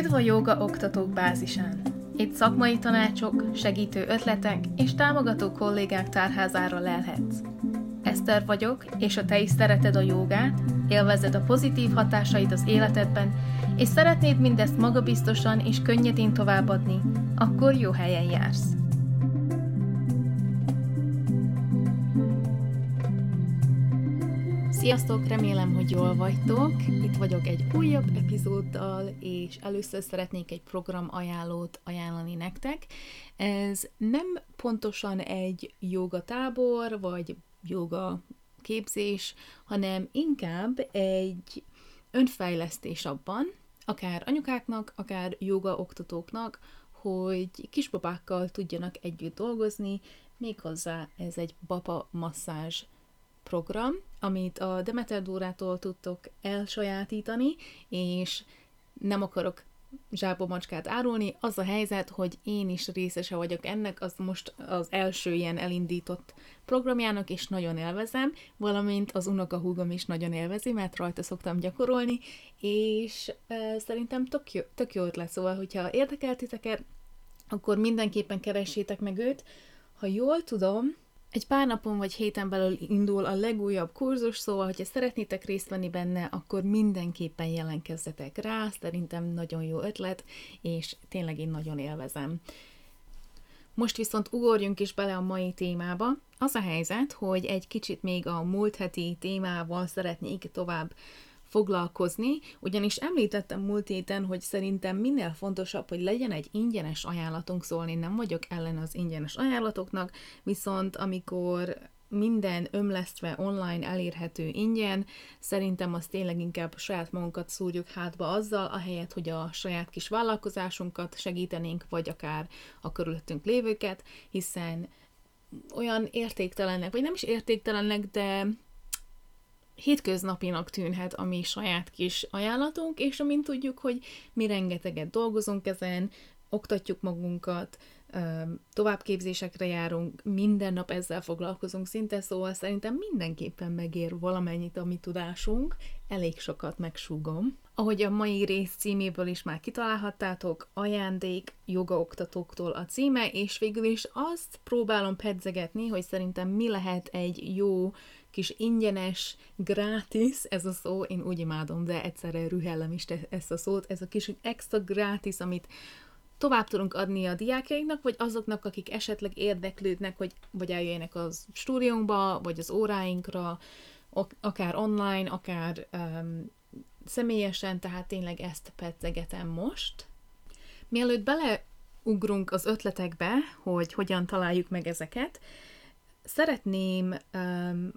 Üdv a joga oktatók bázisán! Itt szakmai tanácsok, segítő ötletek és támogató kollégák tárházára lelhetsz. Eszter vagyok, és ha te is szereted a jogát, élvezed a pozitív hatásait az életedben, és szeretnéd mindezt magabiztosan és könnyedén továbbadni, akkor jó helyen jársz. Sziasztok, remélem, hogy jól vagytok. Itt vagyok egy újabb epizóddal, és először szeretnék egy program ajánlót ajánlani nektek. Ez nem pontosan egy joga tábor, vagy joga képzés, hanem inkább egy önfejlesztés abban, akár anyukáknak, akár joga oktatóknak, hogy kisbabákkal tudjanak együtt dolgozni, méghozzá ez egy baba masszázs program, amit a Demeter Dórától tudtok elsajátítani, és nem akarok zsába macskát árulni. Az a helyzet, hogy én is részese vagyok ennek, az most az első ilyen elindított programjának, és nagyon élvezem, valamint az unokahúgom is nagyon élvezi, mert rajta szoktam gyakorolni, és e, szerintem tök jó, tök jó ötlet, szóval, hogyha érdekel titeket, akkor mindenképpen keressétek meg őt. Ha jól tudom, egy pár napon vagy héten belül indul a legújabb kurzus, szóval, hogyha szeretnétek részt venni benne, akkor mindenképpen jelentkezzetek rá, szerintem nagyon jó ötlet, és tényleg én nagyon élvezem. Most viszont ugorjunk is bele a mai témába. Az a helyzet, hogy egy kicsit még a múlt heti témával szeretnék tovább foglalkozni, ugyanis említettem múlt héten, hogy szerintem minél fontosabb, hogy legyen egy ingyenes ajánlatunk, szóval én nem vagyok ellen az ingyenes ajánlatoknak, viszont amikor minden ömlesztve online elérhető ingyen, szerintem az tényleg inkább saját magunkat szúrjuk hátba azzal, ahelyett, hogy a saját kis vállalkozásunkat segítenénk, vagy akár a körülöttünk lévőket, hiszen olyan értéktelenek, vagy nem is értéktelenek, de hétköznapinak tűnhet a mi saját kis ajánlatunk, és amint tudjuk, hogy mi rengeteget dolgozunk ezen, oktatjuk magunkat, továbbképzésekre járunk, minden nap ezzel foglalkozunk szinte, szóval szerintem mindenképpen megér valamennyit a mi tudásunk, elég sokat megsúgom. Ahogy a mai rész címéből is már kitalálhattátok, ajándék jogaoktatóktól a címe, és végül is azt próbálom pedzegetni, hogy szerintem mi lehet egy jó kis ingyenes, gratis, ez a szó, én úgy imádom, de egyszerre rühellem is ezt a szót, ez a kis extra gratis, amit tovább tudunk adni a diákjainknak, vagy azoknak, akik esetleg érdeklődnek, hogy vagy eljöjjenek az stúdiónkba, vagy az óráinkra, akár online, akár um, személyesen, tehát tényleg ezt pedzegetem most. Mielőtt beleugrunk az ötletekbe, hogy hogyan találjuk meg ezeket, szeretném um,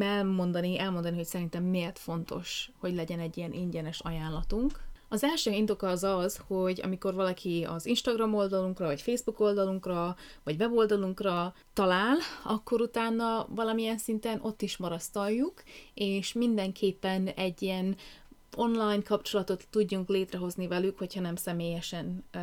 elmondani, elmondani, hogy szerintem miért fontos, hogy legyen egy ilyen ingyenes ajánlatunk. Az első indoka az az, hogy amikor valaki az Instagram oldalunkra, vagy Facebook oldalunkra, vagy weboldalunkra talál, akkor utána valamilyen szinten ott is marasztaljuk, és mindenképpen egy ilyen online kapcsolatot tudjunk létrehozni velük, hogyha nem személyesen ö,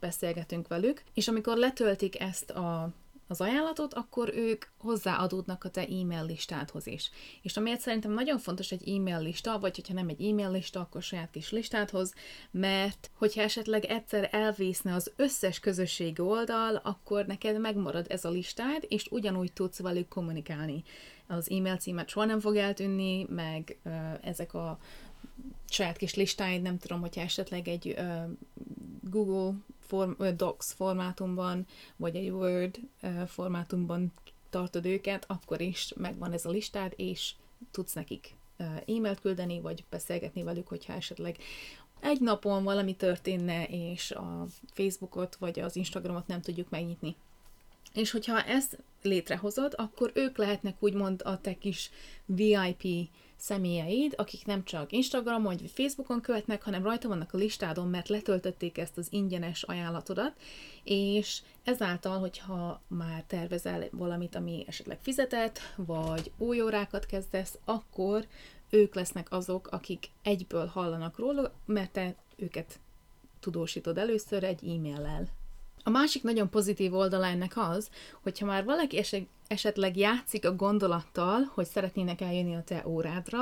beszélgetünk velük. És amikor letöltik ezt a az ajánlatot, akkor ők hozzáadódnak a te e-mail listádhoz is. És amiért szerintem nagyon fontos egy e-mail lista, vagy hogyha nem egy e-mail lista, akkor saját kis listádhoz, mert hogyha esetleg egyszer elvészne az összes közösségi oldal, akkor neked megmarad ez a listád, és ugyanúgy tudsz velük kommunikálni. Az e-mail címet soha nem fog eltűnni, meg ö, ezek a saját kis listáid, nem tudom, hogyha esetleg egy ö, Google form, Docs formátumban, vagy egy Word formátumban tartod őket, akkor is megvan ez a listád, és tudsz nekik e-mailt küldeni, vagy beszélgetni velük, hogyha esetleg egy napon valami történne, és a Facebookot vagy az Instagramot nem tudjuk megnyitni. És hogyha ezt létrehozod, akkor ők lehetnek úgymond a te kis VIP személyeid, akik nem csak Instagramon vagy Facebookon követnek, hanem rajta vannak a listádon, mert letöltötték ezt az ingyenes ajánlatodat, és ezáltal, hogyha már tervezel valamit, ami esetleg fizetett, vagy új órákat kezdesz, akkor ők lesznek azok, akik egyből hallanak róla, mert te őket tudósítod először egy e-maillel. A másik nagyon pozitív oldala ennek az, hogyha már valaki esetleg játszik a gondolattal, hogy szeretnének eljönni a te órádra,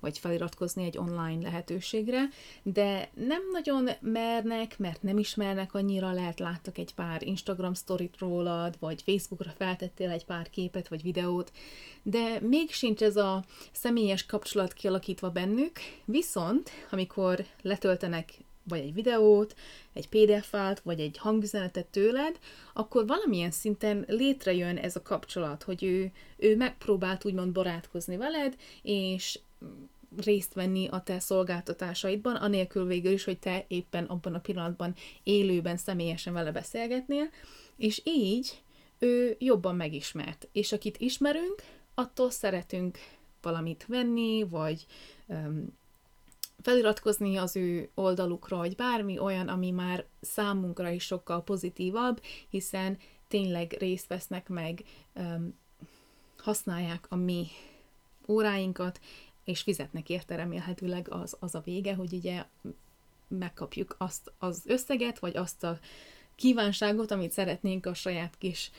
vagy feliratkozni egy online lehetőségre, de nem nagyon mernek, mert nem ismernek annyira, lehet láttak egy pár Instagram sztorit rólad, vagy Facebookra feltettél egy pár képet vagy videót, de még sincs ez a személyes kapcsolat kialakítva bennük, viszont amikor letöltenek vagy egy videót, egy PDF-fált, vagy egy hangüzenetet tőled, akkor valamilyen szinten létrejön ez a kapcsolat, hogy ő, ő megpróbált úgymond barátkozni veled, és részt venni a te szolgáltatásaidban, anélkül végül is, hogy te éppen abban a pillanatban élőben, személyesen vele beszélgetnél, és így ő jobban megismert. És akit ismerünk, attól szeretünk valamit venni, vagy um, feliratkozni az ő oldalukra, vagy bármi olyan, ami már számunkra is sokkal pozitívabb, hiszen tényleg részt vesznek meg, használják a mi óráinkat, és fizetnek érte remélhetőleg az, az a vége, hogy ugye megkapjuk azt az összeget, vagy azt a kívánságot, amit szeretnénk a saját kis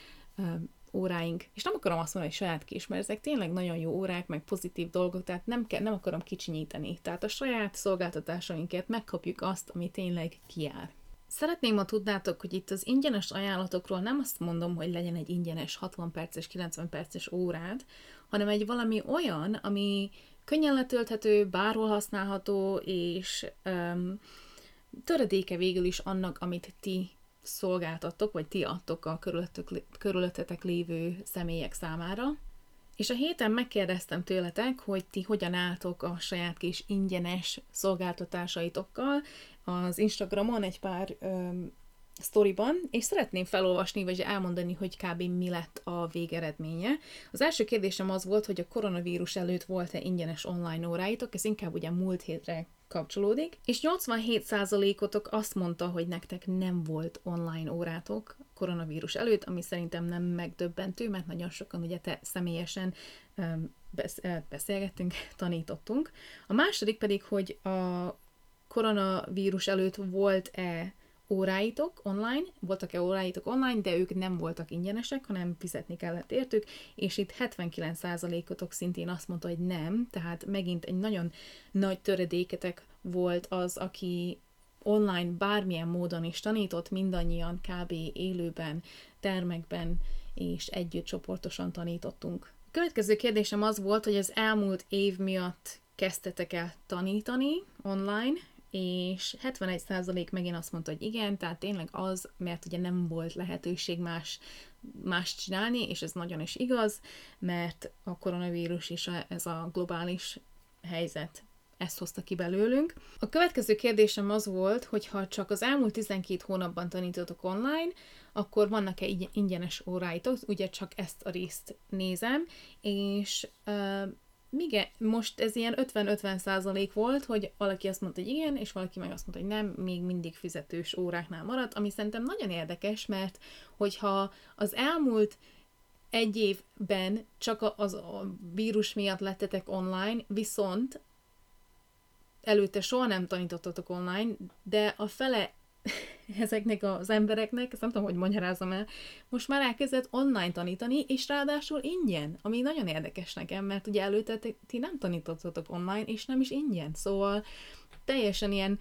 óráink, és nem akarom azt mondani, hogy saját kis, mert ezek tényleg nagyon jó órák, meg pozitív dolgok, tehát nem, kell, nem akarom kicsinyíteni. Tehát a saját szolgáltatásainkért megkapjuk azt, ami tényleg kiáll. Szeretném, ha tudnátok, hogy itt az ingyenes ajánlatokról nem azt mondom, hogy legyen egy ingyenes 60 perces, 90 perces órád, hanem egy valami olyan, ami könnyen letölthető, bárhol használható, és um, töredéke végül is annak, amit ti szolgáltattok, vagy ti adtok a körülöttetek lévő személyek számára. És a héten megkérdeztem tőletek, hogy ti hogyan álltok a saját kis ingyenes szolgáltatásaitokkal. Az Instagramon egy pár öm, sztoriban, és szeretném felolvasni, vagy elmondani, hogy kb. mi lett a végeredménye. Az első kérdésem az volt, hogy a koronavírus előtt volt-e ingyenes online óráitok, ez inkább ugye múlt hétre kapcsolódik, és 87%-otok azt mondta, hogy nektek nem volt online órátok koronavírus előtt, ami szerintem nem megdöbbentő, mert nagyon sokan ugye te személyesen beszélgettünk, tanítottunk. A második pedig, hogy a koronavírus előtt volt-e óráitok online, voltak-e óráitok online, de ők nem voltak ingyenesek, hanem fizetni kellett értük, és itt 79%-otok szintén azt mondta, hogy nem, tehát megint egy nagyon nagy töredéketek volt az, aki online bármilyen módon is tanított, mindannyian kb. élőben, termekben és együtt csoportosan tanítottunk. A következő kérdésem az volt, hogy az elmúlt év miatt kezdtetek el tanítani online, és 71% megint azt mondta, hogy igen, tehát tényleg az, mert ugye nem volt lehetőség más, más csinálni, és ez nagyon is igaz, mert a koronavírus és a, ez a globális helyzet ezt hozta ki belőlünk. A következő kérdésem az volt, hogy ha csak az elmúlt 12 hónapban tanítotok online, akkor vannak-e ingyenes óráitok, ugye csak ezt a részt nézem, és uh, igen, most ez ilyen 50-50 százalék volt, hogy valaki azt mondta, hogy igen, és valaki meg azt mondta, hogy nem, még mindig fizetős óráknál maradt, ami szerintem nagyon érdekes, mert hogyha az elmúlt egy évben csak az a vírus miatt lettetek online, viszont előtte soha nem tanítottatok online, de a fele ezeknek az embereknek, ezt nem tudom, hogy magyarázom el, most már elkezdett online tanítani, és ráadásul ingyen, ami nagyon érdekes nekem, mert ugye előtte ti nem tanítottatok online, és nem is ingyen, szóval teljesen ilyen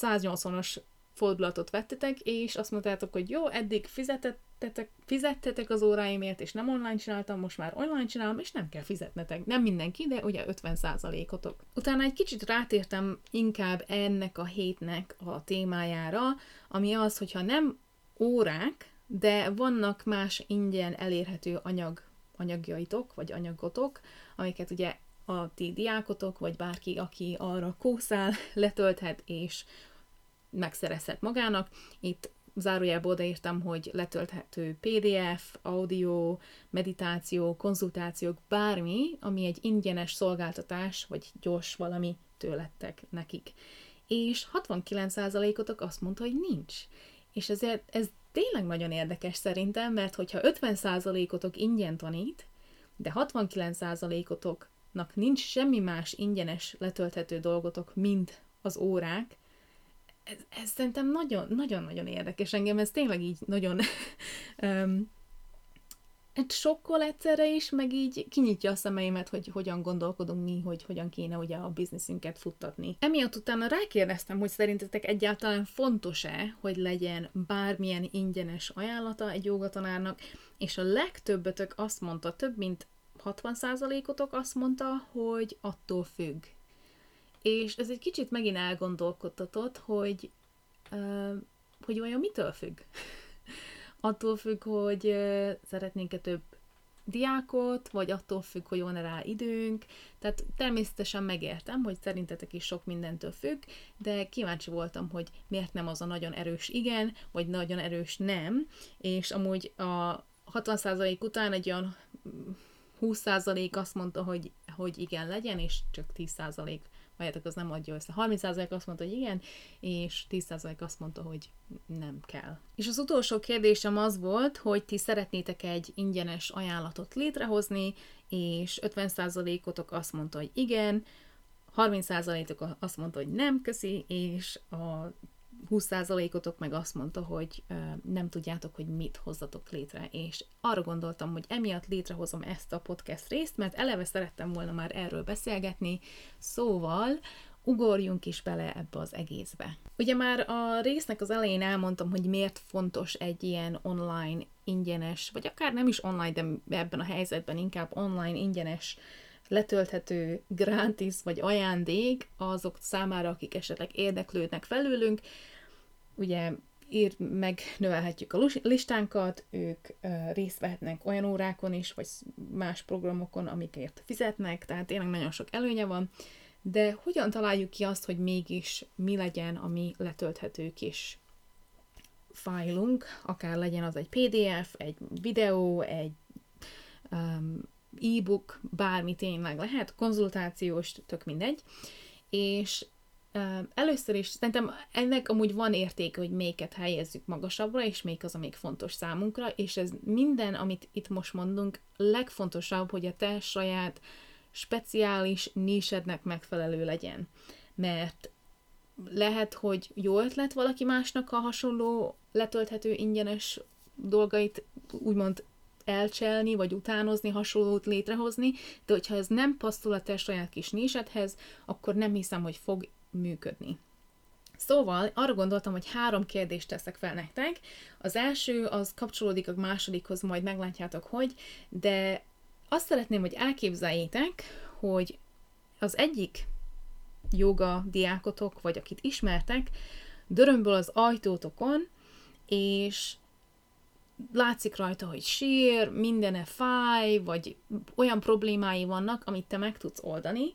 180-as fordulatot vettetek, és azt mondtátok, hogy jó, eddig fizetettetek, fizettetek az óráimért, és nem online csináltam, most már online csinálom, és nem kell fizetnetek. Nem mindenki, de ugye 50%-otok. Utána egy kicsit rátértem inkább ennek a hétnek a témájára, ami az, hogyha nem órák, de vannak más ingyen elérhető anyag, anyagjaitok, vagy anyagotok, amiket ugye a ti diákotok, vagy bárki, aki arra kószál, letölthet, és megszerezhet magának. Itt zárójelból odaírtam, hogy letölthető PDF, audio, meditáció, konzultációk, bármi, ami egy ingyenes szolgáltatás, vagy gyors valami tőlettek nekik. És 69%-otok azt mondta, hogy nincs. És ezért ez tényleg nagyon érdekes szerintem, mert hogyha 50%-otok ingyen tanít, de 69%-otoknak nincs semmi más ingyenes letölthető dolgotok, mint az órák, ez, ez szerintem nagyon-nagyon érdekes engem, ez tényleg így nagyon um, egy sokkol egyszerre is, meg így kinyitja a szemeimet, hogy hogyan gondolkodunk mi, hogy hogyan kéne ugye a bizniszünket futtatni. Emiatt utána rákérdeztem, hogy szerintetek egyáltalán fontos-e, hogy legyen bármilyen ingyenes ajánlata egy jogatanárnak, és a legtöbbetök azt mondta, több mint 60%-otok azt mondta, hogy attól függ. És ez egy kicsit megint elgondolkodtatott, hogy, hogy olyan mitől függ attól függ, hogy szeretnénk-e több diákot, vagy attól függ, hogy van-e rá időnk. Tehát természetesen megértem, hogy szerintetek is sok mindentől függ, de kíváncsi voltam, hogy miért nem az a nagyon erős igen, vagy nagyon erős nem, és amúgy a 60% után egy olyan 20% azt mondta, hogy, hogy igen legyen, és csak 10% várjátok, az nem adja össze. 30% azt mondta, hogy igen, és 10% azt mondta, hogy nem kell. És az utolsó kérdésem az volt, hogy ti szeretnétek egy ingyenes ajánlatot létrehozni, és 50%-otok azt mondta, hogy igen, 30%-ok azt mondta, hogy nem, köszi, és a 20%-otok meg azt mondta, hogy nem tudjátok, hogy mit hozzatok létre, és arra gondoltam, hogy emiatt létrehozom ezt a podcast részt, mert eleve szerettem volna már erről beszélgetni, szóval ugorjunk is bele ebbe az egészbe. Ugye már a résznek az elején elmondtam, hogy miért fontos egy ilyen online ingyenes, vagy akár nem is online, de ebben a helyzetben inkább online ingyenes letölthető gratis vagy ajándék azok számára, akik esetleg érdeklődnek felülünk, ugye ír, megnövelhetjük a listánkat, ők uh, részt vehetnek olyan órákon is, vagy más programokon, amikért fizetnek, tehát tényleg nagyon sok előnye van, de hogyan találjuk ki azt, hogy mégis mi legyen a mi letölthető kis fájlunk, akár legyen az egy PDF, egy videó, egy um, e-book, bármi tényleg lehet, konzultációs, tök mindegy, és Először is szerintem ennek amúgy van értéke, hogy melyiket helyezzük magasabbra, és melyik az, amik fontos számunkra, és ez minden, amit itt most mondunk, legfontosabb, hogy a te saját speciális nísednek megfelelő legyen. Mert lehet, hogy jó ötlet valaki másnak a hasonló letölthető ingyenes dolgait úgymond elcselni, vagy utánozni, hasonlót létrehozni, de hogyha ez nem passzol a te saját kis nísedhez, akkor nem hiszem, hogy fog működni. Szóval arra gondoltam, hogy három kérdést teszek fel nektek. Az első az kapcsolódik a másodikhoz, majd meglátjátok, hogy, de azt szeretném, hogy elképzeljétek, hogy az egyik joga diákotok, vagy akit ismertek, dörömből az ajtótokon, és látszik rajta, hogy sír, mindene fáj, vagy olyan problémái vannak, amit te meg tudsz oldani,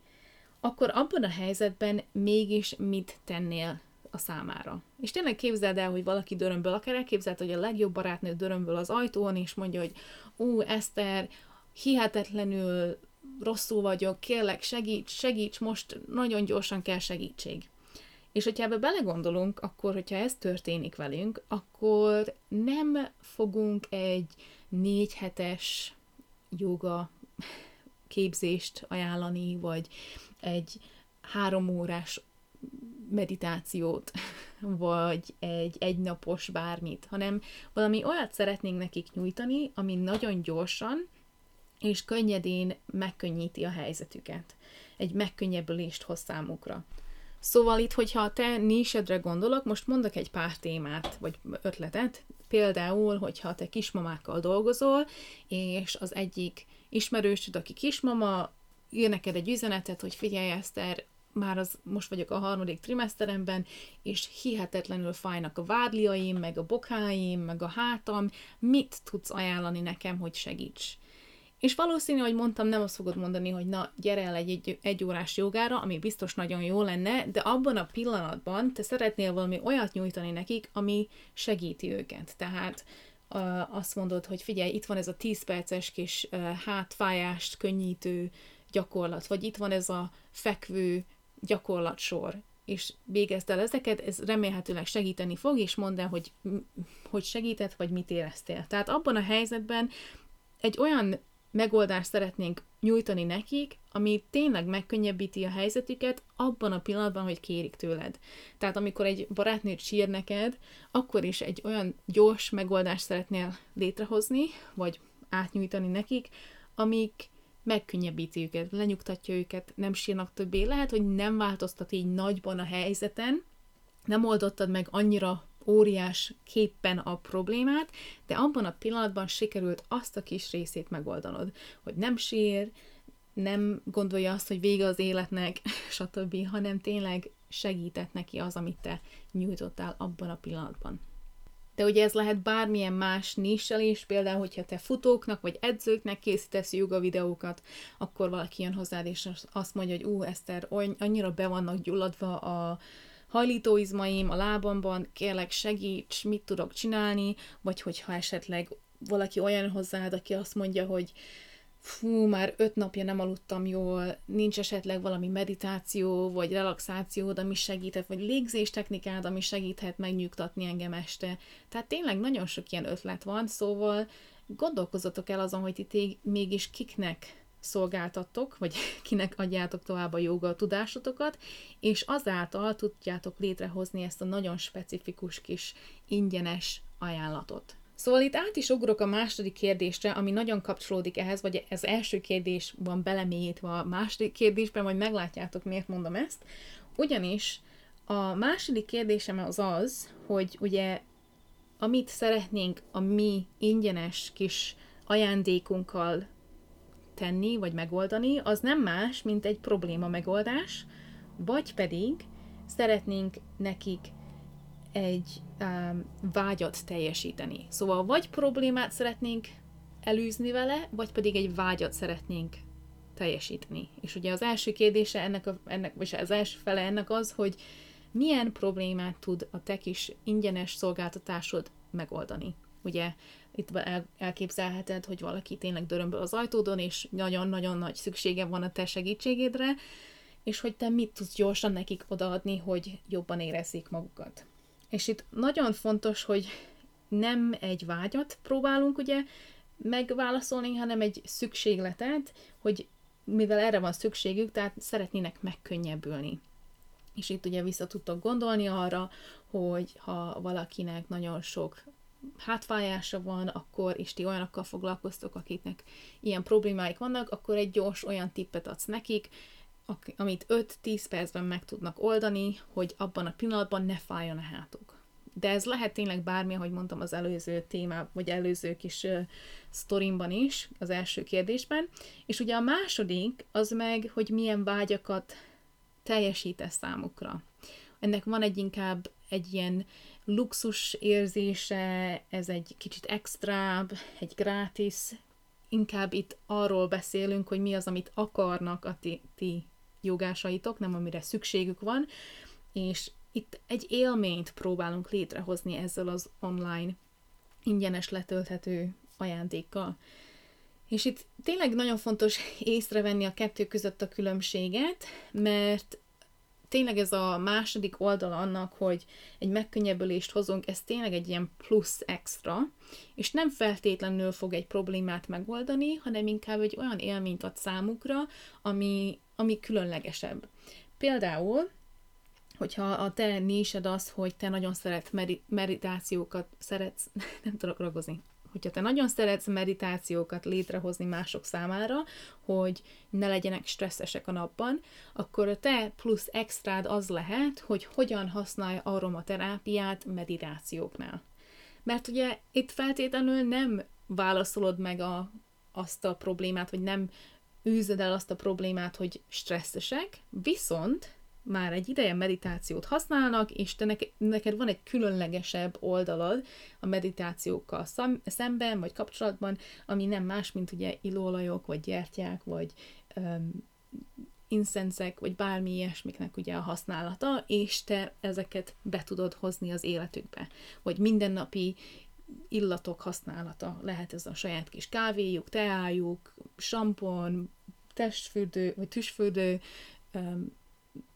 akkor abban a helyzetben mégis mit tennél a számára. És tényleg képzeld el, hogy valaki dörömből, akár elképzeld, hogy a legjobb barátnő dörömből az ajtón, és mondja, hogy ú, Eszter, hihetetlenül rosszul vagyok, kérlek, segíts, segíts, most nagyon gyorsan kell segítség. És hogyha ebbe belegondolunk, akkor, hogyha ez történik velünk, akkor nem fogunk egy négy hetes joga képzést ajánlani, vagy egy három órás meditációt, vagy egy egynapos bármit, hanem valami olyat szeretnénk nekik nyújtani, ami nagyon gyorsan és könnyedén megkönnyíti a helyzetüket. Egy megkönnyebbülést hoz számukra. Szóval itt, hogyha a te nísedre gondolok, most mondok egy pár témát, vagy ötletet, például, hogyha te kismamákkal dolgozol, és az egyik ismerősöd, aki kismama, ír neked egy üzenetet, hogy figyelj Eszter, már az, most vagyok a harmadik trimeszteremben, és hihetetlenül fájnak a vádliaim, meg a bokáim, meg a hátam, mit tudsz ajánlani nekem, hogy segíts? És valószínű, hogy mondtam, nem azt fogod mondani, hogy na, gyere el egy, egy, egy órás jogára, ami biztos nagyon jó lenne, de abban a pillanatban te szeretnél valami olyat nyújtani nekik, ami segíti őket. Tehát azt mondod, hogy figyelj, itt van ez a 10 perces kis hátfájást könnyítő gyakorlat, vagy itt van ez a fekvő gyakorlatsor, és végezd el ezeket, ez remélhetőleg segíteni fog, és mondd el, hogy, hogy segített, vagy mit éreztél. Tehát abban a helyzetben egy olyan megoldást szeretnénk nyújtani nekik, ami tényleg megkönnyebbíti a helyzetüket abban a pillanatban, hogy kérik tőled. Tehát amikor egy barátnőt sír neked, akkor is egy olyan gyors megoldást szeretnél létrehozni, vagy átnyújtani nekik, amik megkönnyebbíti őket, lenyugtatja őket, nem sírnak többé. Lehet, hogy nem változtat így nagyban a helyzeten, nem oldottad meg annyira óriás képpen a problémát, de abban a pillanatban sikerült azt a kis részét megoldanod, hogy nem sír, nem gondolja azt, hogy vége az életnek, stb., hanem tényleg segített neki az, amit te nyújtottál abban a pillanatban. De ugye ez lehet bármilyen más nissel is, például, hogyha te futóknak vagy edzőknek készítesz joga videókat, akkor valaki jön hozzád, és azt mondja, hogy ú, Eszter, annyira be vannak gyulladva a, hajlítóizmaim a lábamban, kérlek segíts, mit tudok csinálni, vagy hogyha esetleg valaki olyan hozzád, aki azt mondja, hogy fú, már öt napja nem aludtam jól, nincs esetleg valami meditáció, vagy relaxáció, ami segíthet, vagy légzéstechnikád, ami segíthet megnyugtatni engem este. Tehát tényleg nagyon sok ilyen ötlet van, szóval gondolkozzatok el azon, hogy ti mégis kiknek szolgáltattok, vagy kinek adjátok tovább a joga tudásotokat, és azáltal tudjátok létrehozni ezt a nagyon specifikus kis ingyenes ajánlatot. Szóval itt át is ugrok a második kérdésre, ami nagyon kapcsolódik ehhez, vagy az első kérdés van belemélyítve a második kérdésben, majd meglátjátok, miért mondom ezt. Ugyanis a második kérdésem az az, hogy ugye amit szeretnénk a mi ingyenes kis ajándékunkkal tenni, vagy megoldani, az nem más, mint egy probléma megoldás, vagy pedig szeretnénk nekik egy um, vágyat teljesíteni. Szóval vagy problémát szeretnénk elűzni vele, vagy pedig egy vágyat szeretnénk teljesíteni. És ugye az első kérdése ennek, a, ennek vagy az első fele ennek az, hogy milyen problémát tud a te kis ingyenes szolgáltatásod megoldani. Ugye itt el, elképzelheted, hogy valaki tényleg dörömből az ajtódon, és nagyon-nagyon nagy szüksége van a te segítségedre, és hogy te mit tudsz gyorsan nekik odaadni, hogy jobban érezzék magukat. És itt nagyon fontos, hogy nem egy vágyat próbálunk ugye megválaszolni, hanem egy szükségletet, hogy mivel erre van szükségük, tehát szeretnének megkönnyebbülni. És itt ugye vissza tudtok gondolni arra, hogy ha valakinek nagyon sok hátfájása van, akkor, és ti olyanokkal foglalkoztok, akiknek ilyen problémáik vannak, akkor egy gyors olyan tippet adsz nekik, amit 5-10 percben meg tudnak oldani, hogy abban a pillanatban ne fájjon a hátuk. De ez lehet tényleg bármi, ahogy mondtam az előző témá, vagy előző kis uh, sztorimban is, az első kérdésben. És ugye a második az meg, hogy milyen vágyakat teljesítesz számukra. Ennek van egy inkább egy ilyen luxus érzése, ez egy kicsit extrább, egy gratis, inkább itt arról beszélünk, hogy mi az, amit akarnak a ti, ti jogásaitok, nem amire szükségük van, és itt egy élményt próbálunk létrehozni ezzel az online ingyenes letölthető ajándékkal. És itt tényleg nagyon fontos észrevenni a kettő között a különbséget, mert tényleg ez a második oldal annak, hogy egy megkönnyebbülést hozunk, ez tényleg egy ilyen plusz extra, és nem feltétlenül fog egy problémát megoldani, hanem inkább egy olyan élményt ad számukra, ami, ami különlegesebb. Például, hogyha a te nésed az, hogy te nagyon szeret meditációkat, szeretsz, nem tudok ragozni, hogyha te nagyon szeretsz meditációkat létrehozni mások számára, hogy ne legyenek stresszesek a napban, akkor a te plusz extrád az lehet, hogy hogyan használj aromaterápiát meditációknál. Mert ugye itt feltétlenül nem válaszolod meg a, azt a problémát, vagy nem űzed el azt a problémát, hogy stresszesek, viszont már egy ideje meditációt használnak, és te neked, neked van egy különlegesebb oldalad a meditációkkal szemben, vagy kapcsolatban, ami nem más, mint ugye illóolajok, vagy gyertyák, vagy um, incenszek, vagy bármi ilyesmiknek ugye a használata, és te ezeket be tudod hozni az életükbe. Vagy mindennapi illatok használata. Lehet ez a saját kis kávéjuk, teájuk, sampon, testfürdő, vagy tüsfürdő, um,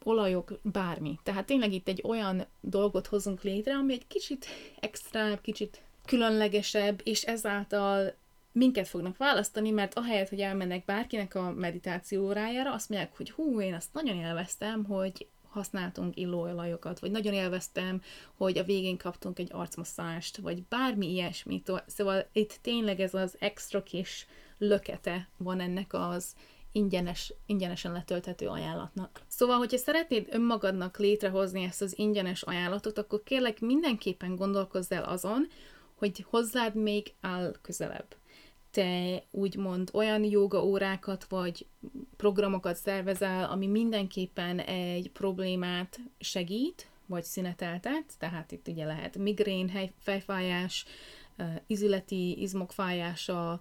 olajok, bármi. Tehát tényleg itt egy olyan dolgot hozunk létre, ami egy kicsit extra, kicsit különlegesebb, és ezáltal minket fognak választani, mert ahelyett, hogy elmennek bárkinek a meditáció órájára, azt mondják, hogy hú, én azt nagyon élveztem, hogy használtunk illóolajokat, vagy nagyon élveztem, hogy a végén kaptunk egy arcmasszást, vagy bármi ilyesmit. Szóval itt tényleg ez az extra kis lökete van ennek az ingyenes, ingyenesen letölthető ajánlatnak. Szóval, hogyha szeretnéd önmagadnak létrehozni ezt az ingyenes ajánlatot, akkor kérlek mindenképpen gondolkozz el azon, hogy hozzád még áll közelebb te úgymond olyan joga órákat vagy programokat szervezel, ami mindenképpen egy problémát segít, vagy szüneteltet, tehát itt ugye lehet migrén, fejfájás, izületi izmok fájása,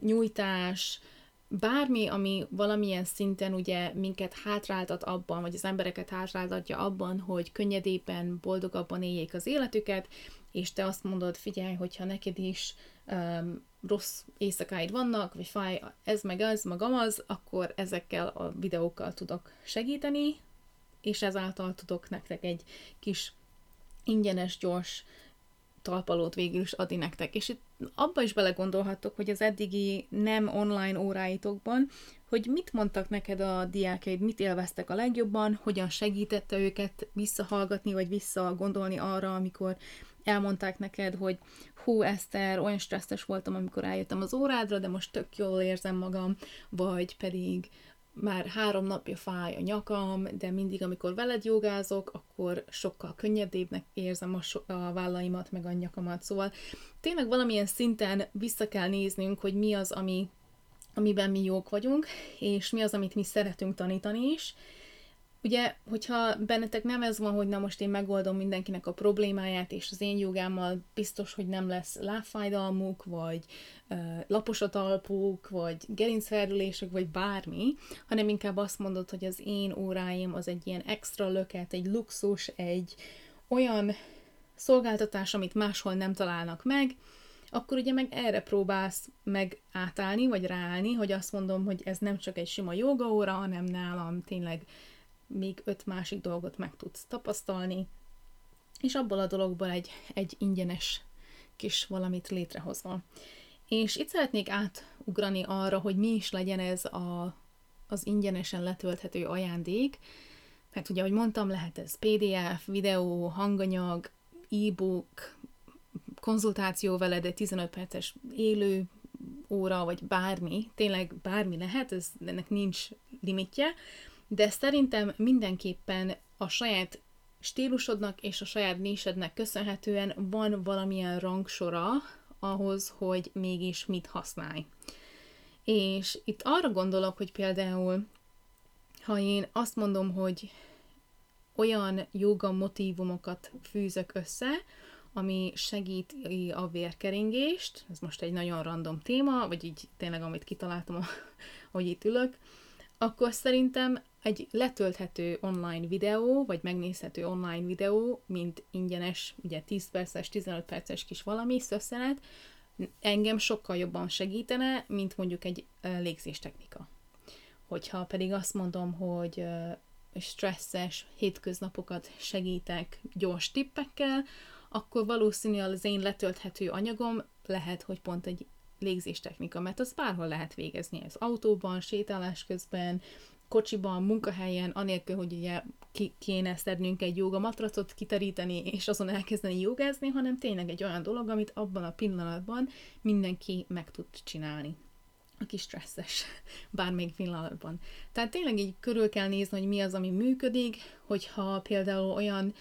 nyújtás, bármi, ami valamilyen szinten ugye minket hátráltat abban, vagy az embereket hátráltatja abban, hogy könnyedében, boldogabban éljék az életüket, és te azt mondod, figyelj, hogyha neked is um, rossz éjszakáid vannak, vagy fáj ez meg az, meg amaz, akkor ezekkel a videókkal tudok segíteni, és ezáltal tudok nektek egy kis ingyenes, gyors talpalót végül is adni nektek. És itt abba is belegondolhattok, hogy az eddigi nem online óráitokban, hogy mit mondtak neked a diákeid, mit élveztek a legjobban, hogyan segítette őket visszahallgatni, vagy visszagondolni arra, amikor elmondták neked, hogy hú, Eszter, olyan stresszes voltam, amikor eljöttem az órádra, de most tök jól érzem magam, vagy pedig már három napja fáj a nyakam, de mindig, amikor veled jogázok, akkor sokkal könnyebbnek érzem a, so- a vállaimat, meg a nyakamat. Szóval tényleg valamilyen szinten vissza kell néznünk, hogy mi az, ami, amiben mi jók vagyunk, és mi az, amit mi szeretünk tanítani is, Ugye, hogyha bennetek nem ez van, hogy na most én megoldom mindenkinek a problémáját, és az én jogámmal biztos, hogy nem lesz lábfájdalmuk, vagy uh, lapos a talpuk, vagy gerincfelülések, vagy bármi, hanem inkább azt mondod, hogy az én óráim az egy ilyen extra löket, egy luxus, egy olyan szolgáltatás, amit máshol nem találnak meg, akkor ugye meg erre próbálsz meg átállni, vagy ráállni, hogy azt mondom, hogy ez nem csak egy sima jogaóra, hanem nálam tényleg még öt másik dolgot meg tudsz tapasztalni, és abból a dologból egy, egy ingyenes kis valamit létrehozol. És itt szeretnék átugrani arra, hogy mi is legyen ez a, az ingyenesen letölthető ajándék, mert ugye, ahogy mondtam, lehet ez PDF, videó, hanganyag, e-book, konzultáció veled, egy 15 perces élő óra, vagy bármi, tényleg bármi lehet, ez, ennek nincs limitje, de szerintem mindenképpen a saját stílusodnak és a saját nésednek köszönhetően van valamilyen rangsora ahhoz, hogy mégis mit használj. És itt arra gondolok, hogy például, ha én azt mondom, hogy olyan joga motivumokat fűzök össze, ami segíti a vérkeringést, ez most egy nagyon random téma, vagy így tényleg amit kitaláltam, hogy itt ülök, akkor szerintem egy letölthető online videó, vagy megnézhető online videó, mint ingyenes, ugye 10 perces, 15 perces kis valami szösszenet, engem sokkal jobban segítene, mint mondjuk egy légzéstechnika. Hogyha pedig azt mondom, hogy stresszes hétköznapokat segítek gyors tippekkel, akkor valószínűleg az én letölthető anyagom lehet, hogy pont egy légzéstechnika, mert az bárhol lehet végezni, az autóban, sétálás közben, kocsiban, munkahelyen, anélkül, hogy ugye ki kéne szednünk egy joga matracot, kiteríteni, és azon elkezdeni jogázni, hanem tényleg egy olyan dolog, amit abban a pillanatban mindenki meg tud csinálni aki stresszes, bármelyik pillanatban. Tehát tényleg így körül kell nézni, hogy mi az, ami működik, hogyha például olyan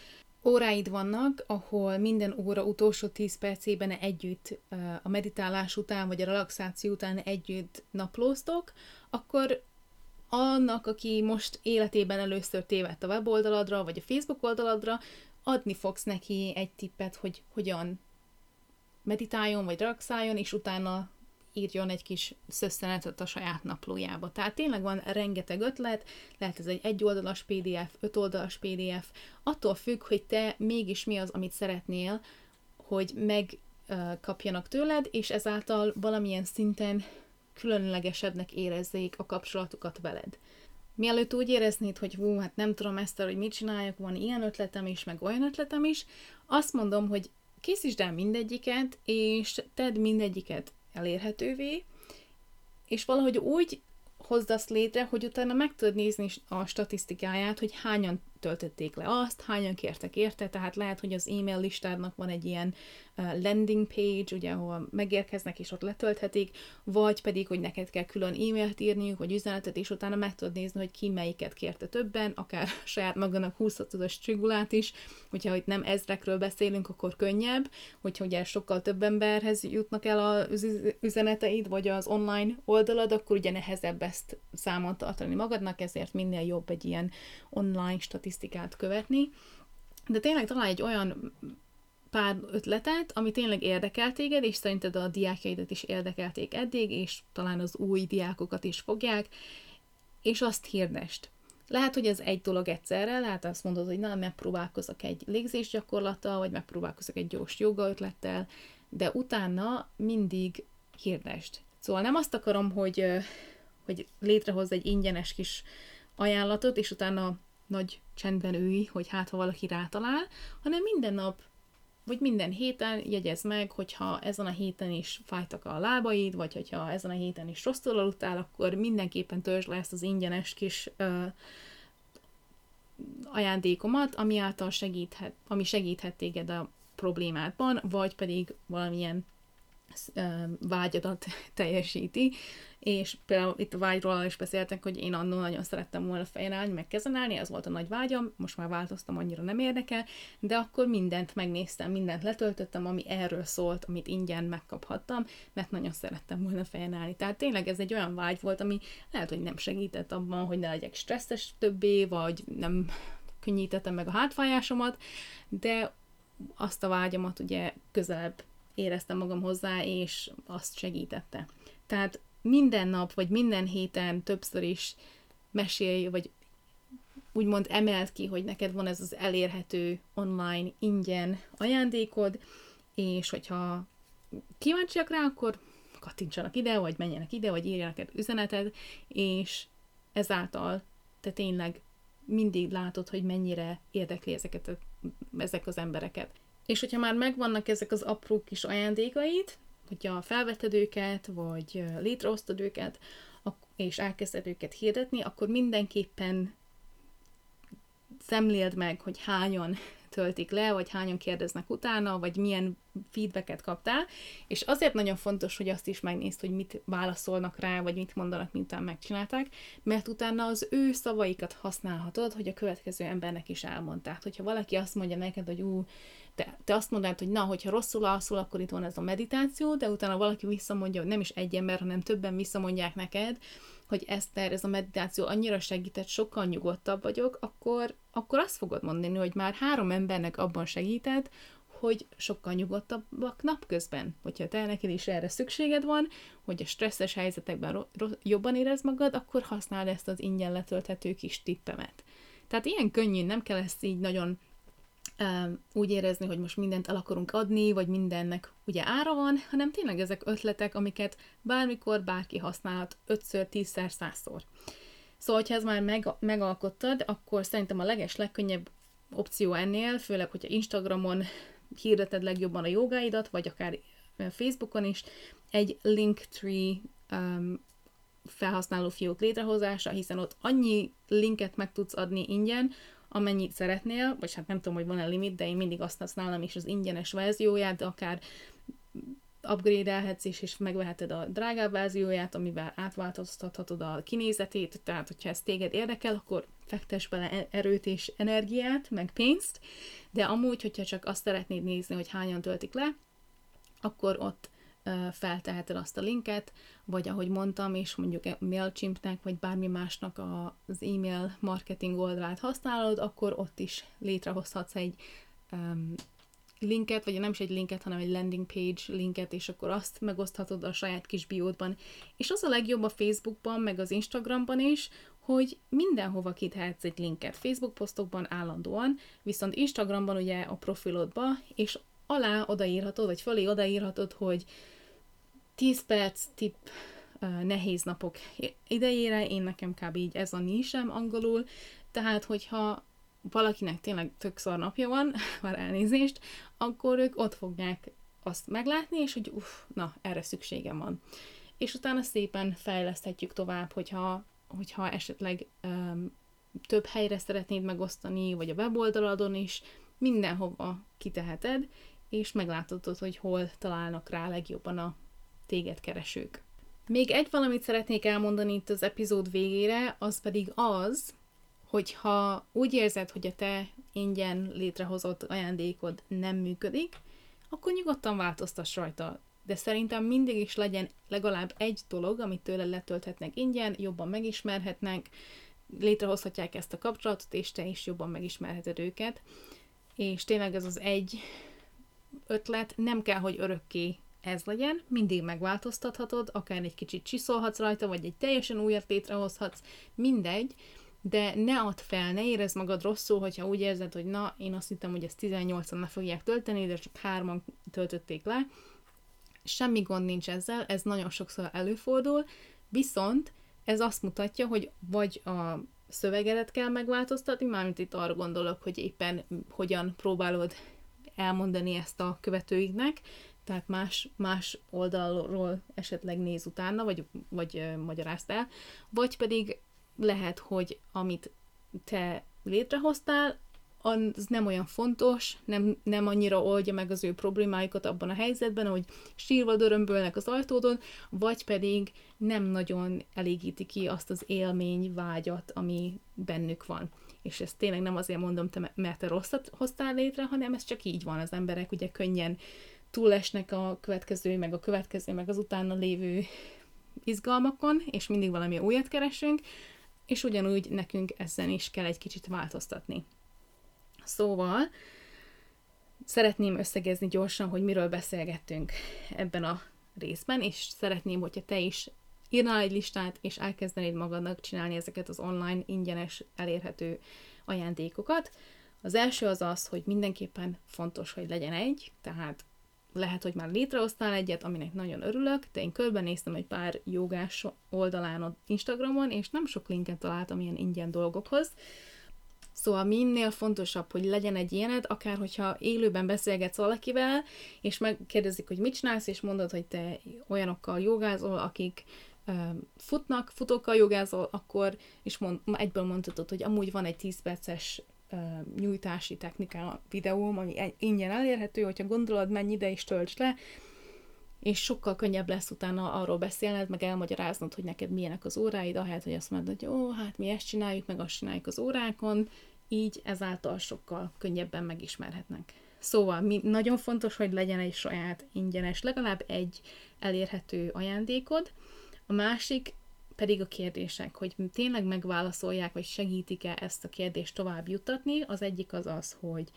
óráid vannak, ahol minden óra utolsó 10 percében együtt a meditálás után, vagy a relaxáció után együtt naplóztok, akkor annak, aki most életében először tévedt a weboldaladra, vagy a Facebook oldaladra, adni fogsz neki egy tippet, hogy hogyan meditáljon, vagy relaxáljon, és utána írjon egy kis szösszenetet a saját naplójába. Tehát tényleg van rengeteg ötlet, lehet ez egy egyoldalas PDF, ötoldalas PDF, attól függ, hogy te mégis mi az, amit szeretnél, hogy megkapjanak tőled, és ezáltal valamilyen szinten különlegesebbnek érezzék a kapcsolatukat veled. Mielőtt úgy éreznéd, hogy hú, hát nem tudom ezt, hogy mit csináljak, van ilyen ötletem is, meg olyan ötletem is, azt mondom, hogy készítsd el mindegyiket, és tedd mindegyiket elérhetővé, és valahogy úgy hozd azt létre, hogy utána meg tudod nézni a statisztikáját, hogy hányan töltötték le azt, hányan kértek érte, tehát lehet, hogy az e-mail listádnak van egy ilyen landing page, ugye, ahol megérkeznek és ott letölthetik, vagy pedig, hogy neked kell külön e-mailt írniuk, vagy üzenetet, és utána meg tudod nézni, hogy ki melyiket kérte többen, akár saját magának 20 os csigulát is, hogyha itt nem ezrekről beszélünk, akkor könnyebb, hogyha ugye sokkal több emberhez jutnak el az üzeneteid, vagy az online oldalad, akkor ugye nehezebb ezt számon tartani magadnak, ezért minél jobb egy ilyen online statisztikát statisztikát követni, de tényleg találj egy olyan pár ötletet, ami tényleg érdekel téged, és szerinted a diákjaidat is érdekelték eddig, és talán az új diákokat is fogják, és azt hirdest. Lehet, hogy ez egy dolog egyszerre, lehet azt mondod, hogy na, megpróbálkozok egy légzésgyakorlattal, vagy megpróbálkozok egy gyors joga ötlettel, de utána mindig hirdest. Szóval nem azt akarom, hogy, hogy létrehoz egy ingyenes kis ajánlatot, és utána nagy csendben ülj, hogy hát ha valaki rátalál, hanem minden nap, vagy minden héten jegyez meg, hogyha ezen a héten is fájtak a lábaid, vagy hogyha ezen a héten is rosszul aludtál, akkor mindenképpen törzs le ezt az ingyenes kis ö, ajándékomat, ami által segíthet, ami segíthet téged a problémádban, vagy pedig valamilyen vágyadat teljesíti, és például itt a vágyról is beszéltek, hogy én annól nagyon szerettem volna fején állni, meg kezen állni, ez volt a nagy vágyam, most már változtam, annyira nem érdekel, de akkor mindent megnéztem, mindent letöltöttem, ami erről szólt, amit ingyen megkaphattam, mert nagyon szerettem volna fején állni. Tehát tényleg ez egy olyan vágy volt, ami lehet, hogy nem segített abban, hogy ne legyek stresszes többé, vagy nem könnyítettem meg a hátfájásomat, de azt a vágyamat ugye közelebb éreztem magam hozzá, és azt segítette. Tehát minden nap, vagy minden héten többször is mesélj, vagy úgymond emelt ki, hogy neked van ez az elérhető online ingyen ajándékod, és hogyha kíváncsiak rá, akkor kattintsanak ide, vagy menjenek ide, vagy írjanak egy üzeneted, és ezáltal te tényleg mindig látod, hogy mennyire érdekli ezeket ezek az embereket. És hogyha már megvannak ezek az apró kis ajándékaid, hogyha felvetted őket, vagy létrehoztad őket, és elkezded őket hirdetni, akkor mindenképpen szemléld meg, hogy hányan töltik le, vagy hányan kérdeznek utána, vagy milyen feedbacket kaptál, és azért nagyon fontos, hogy azt is megnézd, hogy mit válaszolnak rá, vagy mit mondanak, mintán megcsinálták, mert utána az ő szavaikat használhatod, hogy a következő embernek is elmondták. Hogyha valaki azt mondja neked, hogy ú, te, te azt mondod, hogy na, hogyha rosszul alszol, akkor itt van ez a meditáció, de utána valaki visszamondja, hogy nem is egy ember, hanem többen visszamondják neked, hogy Eszter, ez a meditáció annyira segített, sokkal nyugodtabb vagyok, akkor, akkor azt fogod mondani, hogy már három embernek abban segített, hogy sokkal nyugodtabbak napközben. Hogyha te neked is erre szükséged van, hogy a stresszes helyzetekben jobban érez magad, akkor használd ezt az ingyen letölthető kis tippemet. Tehát ilyen könnyű, nem kell ezt így nagyon úgy érezni, hogy most mindent el akarunk adni, vagy mindennek ugye ára van, hanem tényleg ezek ötletek, amiket bármikor bárki használhat ötször, tízszer, százszor. Szóval, ha ez már meg, megalkottad, akkor szerintem a leges, legkönnyebb opció ennél, főleg, hogyha Instagramon hirdeted legjobban a jogáidat, vagy akár Facebookon is, egy Linktree um, felhasználó fiók létrehozása, hiszen ott annyi linket meg tudsz adni ingyen, amennyit szeretnél, vagy hát nem tudom, hogy van-e limit, de én mindig azt használom is az ingyenes verzióját, akár upgrade-elhetsz is, és megveheted a drágább verzióját, amivel átváltoztathatod a kinézetét, tehát hogyha ez téged érdekel, akkor fektes bele e- erőt és energiát, meg pénzt, de amúgy, hogyha csak azt szeretnéd nézni, hogy hányan töltik le, akkor ott felteheted azt a linket, vagy ahogy mondtam, és mondjuk e- MailChimpnek, vagy bármi másnak az e-mail marketing oldalát használod, akkor ott is létrehozhatsz egy um, linket, vagy nem is egy linket, hanem egy landing page linket, és akkor azt megoszthatod a saját kis biódban. És az a legjobb a Facebookban, meg az Instagramban is, hogy mindenhova kitehetsz egy linket. Facebook posztokban állandóan, viszont Instagramban ugye a profilodba, és alá odaírhatod, vagy fölé odaírhatod, hogy 10 perc tip nehéz napok idejére, én nekem kb. így ez a nisem angolul, tehát hogyha valakinek tényleg tök szar napja van, már elnézést, akkor ők ott fogják azt meglátni, és hogy uff, na, erre szükségem van. És utána szépen fejleszthetjük tovább, hogyha, hogyha esetleg um, több helyre szeretnéd megosztani, vagy a weboldaladon is, mindenhova kiteheted, és meglátod, hogy hol találnak rá legjobban a téged keresők. Még egy valamit szeretnék elmondani itt az epizód végére, az pedig az, hogy ha úgy érzed, hogy a te ingyen létrehozott ajándékod nem működik, akkor nyugodtan változtass rajta. De szerintem mindig is legyen legalább egy dolog, amit tőle letölthetnek ingyen, jobban megismerhetnek, létrehozhatják ezt a kapcsolatot, és te is jobban megismerheted őket. És tényleg ez az egy ötlet nem kell, hogy örökké ez legyen, mindig megváltoztathatod, akár egy kicsit csiszolhatsz rajta, vagy egy teljesen újat létrehozhatsz, mindegy, de ne add fel, ne érezd magad rosszul, hogyha úgy érzed, hogy na, én azt hittem, hogy ezt 18-an le fogják tölteni, de csak hárman töltötték le. Semmi gond nincs ezzel, ez nagyon sokszor előfordul, viszont ez azt mutatja, hogy vagy a szövegedet kell megváltoztatni, mármint itt arra gondolok, hogy éppen hogyan próbálod elmondani ezt a követőidnek, tehát más, más oldalról esetleg néz utána, vagy, vagy magyarázd el, vagy pedig lehet, hogy amit te létrehoztál, az nem olyan fontos, nem, nem annyira oldja meg az ő problémáikat abban a helyzetben, hogy sírva dörömbölnek az ajtódon, vagy pedig nem nagyon elégíti ki azt az élmény, vágyat, ami bennük van. És ezt tényleg nem azért mondom, te, mert te rosszat hoztál létre, hanem ez csak így van. Az emberek ugye könnyen túlesnek a következő, meg a következő, meg az utána lévő izgalmakon, és mindig valami újat keresünk, és ugyanúgy nekünk ezen is kell egy kicsit változtatni. Szóval szeretném összegezni gyorsan, hogy miről beszélgettünk ebben a részben, és szeretném, hogyha te is írnál egy listát, és elkezdenéd magadnak csinálni ezeket az online ingyenes elérhető ajándékokat. Az első az az, hogy mindenképpen fontos, hogy legyen egy, tehát lehet, hogy már létrehoztál egyet, aminek nagyon örülök, de én körbenéztem egy pár jogás oldalán Instagramon, és nem sok linket találtam ilyen ingyen dolgokhoz. Szóval minél fontosabb, hogy legyen egy ilyened, akár hogyha élőben beszélgetsz valakivel, és megkérdezik, hogy mit csinálsz, és mondod, hogy te olyanokkal jogázol, akik futnak, futókkal jogázol, akkor, és mond, egyből mondhatod, hogy amúgy van egy 10 perces nyújtási technika videóm, ami ingyen elérhető, hogyha gondolod, menj ide és töltsd le, és sokkal könnyebb lesz utána arról beszélned, meg elmagyaráznod, hogy neked milyenek az óráid, ahelyett, hogy azt mondod, hogy ó, hát mi ezt csináljuk, meg azt csináljuk az órákon, így ezáltal sokkal könnyebben megismerhetnek. Szóval mi, nagyon fontos, hogy legyen egy saját ingyenes, legalább egy elérhető ajándékod. A másik pedig a kérdések, hogy tényleg megválaszolják, vagy segítik-e ezt a kérdést tovább juttatni. Az egyik az az, hogy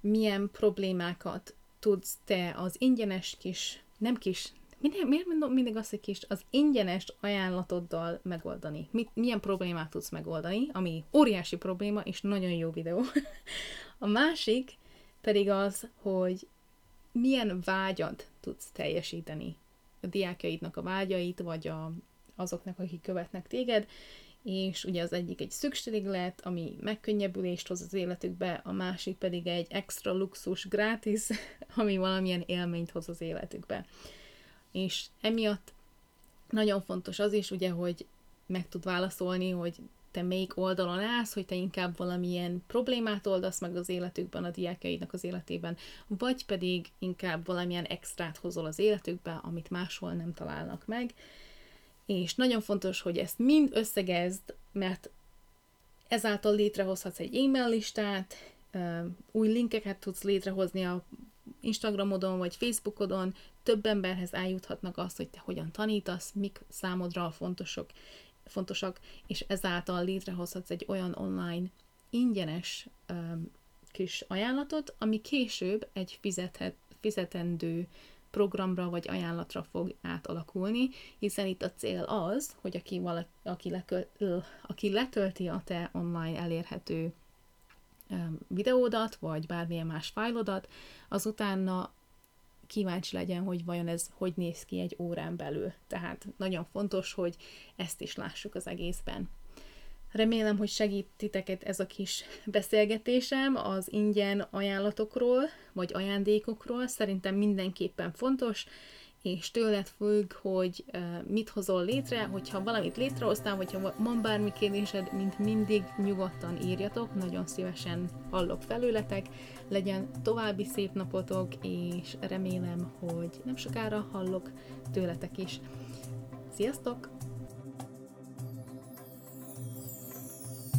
milyen problémákat tudsz te az ingyenes kis, nem kis, miért mondom mindig azt, hogy kis, az ingyenes ajánlatoddal megoldani? Mit, milyen problémát tudsz megoldani, ami óriási probléma, és nagyon jó videó. a másik pedig az, hogy milyen vágyat tudsz teljesíteni a diákjaidnak a vágyait, vagy a, azoknak, akik követnek téged, és ugye az egyik egy szükséglet, ami megkönnyebbülést hoz az életükbe, a másik pedig egy extra luxus gratis, ami valamilyen élményt hoz az életükbe. És emiatt nagyon fontos az is, ugye, hogy meg tud válaszolni, hogy te melyik oldalon állsz, hogy te inkább valamilyen problémát oldasz meg az életükben, a diákjaidnak az életében, vagy pedig inkább valamilyen extrát hozol az életükbe, amit máshol nem találnak meg, és nagyon fontos, hogy ezt mind összegezd, mert ezáltal létrehozhatsz egy e-mail listát, új linkeket tudsz létrehozni a Instagramodon vagy Facebookodon, több emberhez eljuthatnak azt, hogy te hogyan tanítasz, mik számodra fontosok, fontosak, és ezáltal létrehozhatsz egy olyan online ingyenes um, kis ajánlatot, ami később egy fizethet, fizetendő programra vagy ajánlatra fog átalakulni, hiszen itt a cél az, hogy aki, valaki, aki, leköl, aki letölti a te online elérhető videódat, vagy bármilyen más fájlodat, az utána kíváncsi legyen, hogy vajon ez hogy néz ki egy órán belül. Tehát nagyon fontos, hogy ezt is lássuk az egészben. Remélem, hogy segít titeket ez a kis beszélgetésem az ingyen ajánlatokról, vagy ajándékokról. Szerintem mindenképpen fontos, és tőled függ, hogy mit hozol létre, hogyha valamit létrehoztál, vagy ha van bármi kérdésed, mint mindig nyugodtan írjatok, nagyon szívesen hallok felőletek, legyen további szép napotok, és remélem, hogy nem sokára hallok tőletek is. Sziasztok!